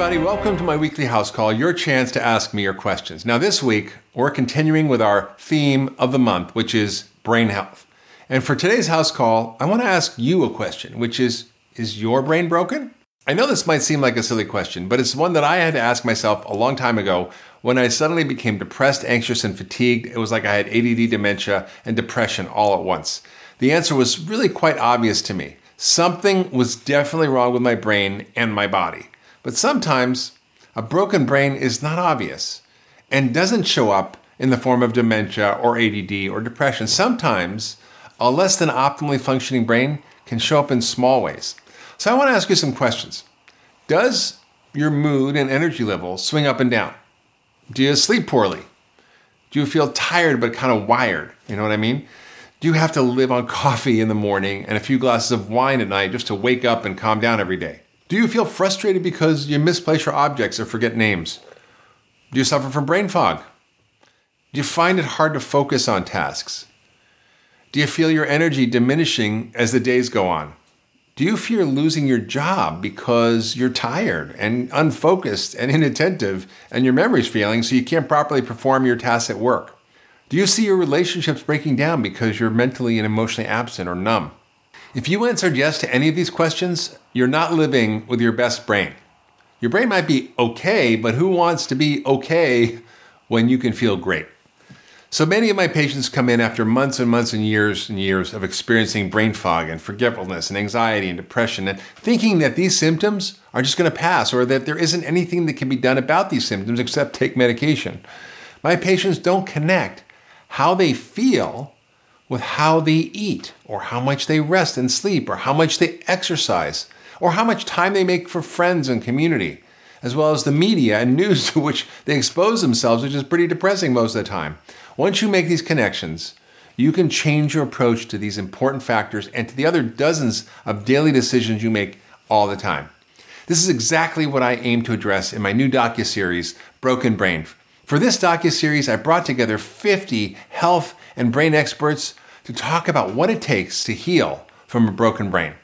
everybody. Welcome to my weekly house call, your chance to ask me your questions. Now, this week, we're continuing with our theme of the month, which is brain health. And for today's house call, I want to ask you a question, which is Is your brain broken? I know this might seem like a silly question, but it's one that I had to ask myself a long time ago when I suddenly became depressed, anxious, and fatigued. It was like I had ADD, dementia, and depression all at once. The answer was really quite obvious to me. Something was definitely wrong with my brain and my body. But sometimes a broken brain is not obvious and doesn't show up in the form of dementia or ADD or depression. Sometimes a less than optimally functioning brain can show up in small ways. So I want to ask you some questions. Does your mood and energy level swing up and down? Do you sleep poorly? Do you feel tired but kind of wired? You know what I mean? Do you have to live on coffee in the morning and a few glasses of wine at night just to wake up and calm down every day? Do you feel frustrated because you misplace your objects or forget names? Do you suffer from brain fog? Do you find it hard to focus on tasks? Do you feel your energy diminishing as the days go on? Do you fear losing your job because you're tired and unfocused and inattentive and your memory's failing so you can't properly perform your tasks at work? Do you see your relationships breaking down because you're mentally and emotionally absent or numb? If you answered yes to any of these questions, you're not living with your best brain. Your brain might be okay, but who wants to be okay when you can feel great? So many of my patients come in after months and months and years and years of experiencing brain fog and forgetfulness and anxiety and depression and thinking that these symptoms are just going to pass or that there isn't anything that can be done about these symptoms except take medication. My patients don't connect how they feel with how they eat, or how much they rest and sleep, or how much they exercise, or how much time they make for friends and community, as well as the media and news to which they expose themselves, which is pretty depressing most of the time. Once you make these connections, you can change your approach to these important factors and to the other dozens of daily decisions you make all the time. This is exactly what I aim to address in my new docu-series, Broken Brain. For this docu-series, I brought together 50 health and brain experts to talk about what it takes to heal from a broken brain.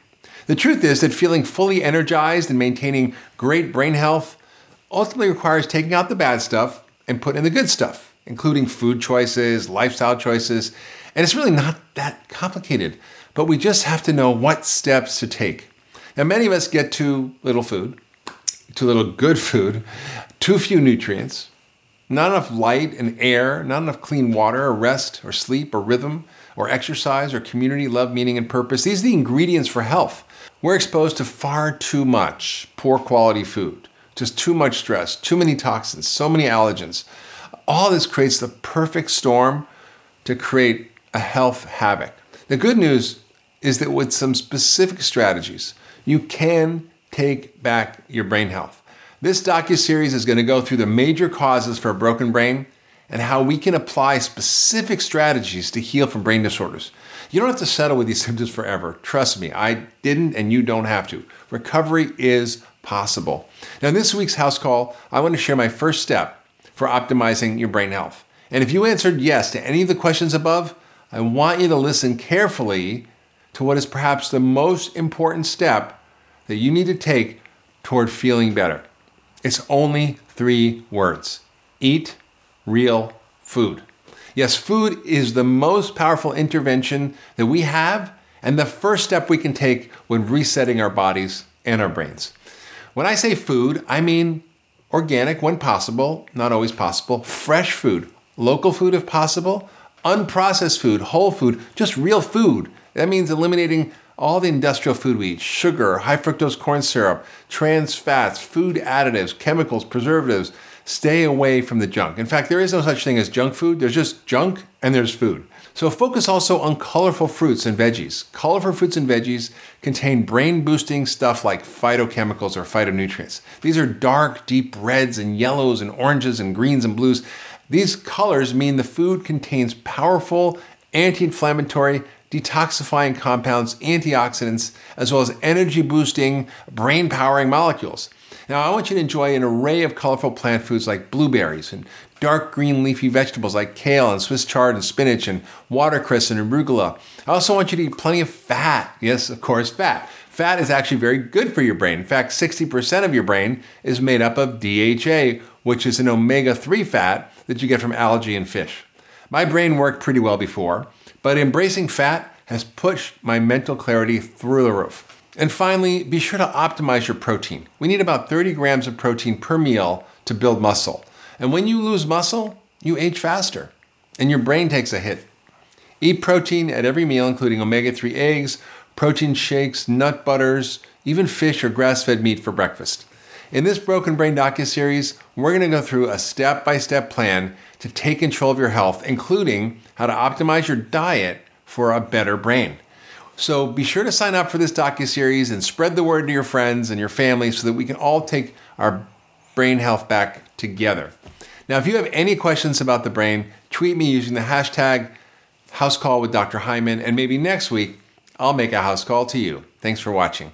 The truth is that feeling fully energized and maintaining great brain health ultimately requires taking out the bad stuff and putting in the good stuff, including food choices, lifestyle choices. And it's really not that complicated, but we just have to know what steps to take. Now, many of us get too little food, too little good food, too few nutrients, not enough light and air, not enough clean water or rest or sleep or rhythm or exercise or community, love, meaning, and purpose. These are the ingredients for health. We're exposed to far too much poor quality food, just too much stress, too many toxins, so many allergens. All this creates the perfect storm to create a health havoc. The good news is that with some specific strategies, you can take back your brain health. This docu-series is going to go through the major causes for a broken brain and how we can apply specific strategies to heal from brain disorders. You don't have to settle with these symptoms forever. Trust me, I didn't and you don't have to. Recovery is possible. Now, in this week's house call, I want to share my first step for optimizing your brain health. And if you answered yes to any of the questions above, I want you to listen carefully to what is perhaps the most important step that you need to take toward feeling better. It's only three words eat real food. Yes, food is the most powerful intervention that we have and the first step we can take when resetting our bodies and our brains. When I say food, I mean organic when possible, not always possible, fresh food, local food if possible, unprocessed food, whole food, just real food. That means eliminating all the industrial food we eat sugar, high fructose corn syrup, trans fats, food additives, chemicals, preservatives. Stay away from the junk. In fact, there is no such thing as junk food. There's just junk and there's food. So focus also on colorful fruits and veggies. Colorful fruits and veggies contain brain boosting stuff like phytochemicals or phytonutrients. These are dark, deep reds and yellows and oranges and greens and blues. These colors mean the food contains powerful anti inflammatory detoxifying compounds, antioxidants, as well as energy boosting, brain powering molecules. Now, I want you to enjoy an array of colorful plant foods like blueberries and dark green leafy vegetables like kale and Swiss chard and spinach and watercress and arugula. I also want you to eat plenty of fat. Yes, of course, fat. Fat is actually very good for your brain. In fact, 60% of your brain is made up of DHA, which is an omega 3 fat that you get from algae and fish. My brain worked pretty well before, but embracing fat has pushed my mental clarity through the roof. And finally, be sure to optimize your protein. We need about 30 grams of protein per meal to build muscle. And when you lose muscle, you age faster and your brain takes a hit. Eat protein at every meal, including omega 3 eggs, protein shakes, nut butters, even fish or grass fed meat for breakfast. In this Broken Brain docu-series, we're going to go through a step-by-step plan to take control of your health, including how to optimize your diet for a better brain. So be sure to sign up for this docu-series and spread the word to your friends and your family so that we can all take our brain health back together. Now, if you have any questions about the brain, tweet me using the hashtag house call with Dr. Hyman, and maybe next week I'll make a house call to you. Thanks for watching.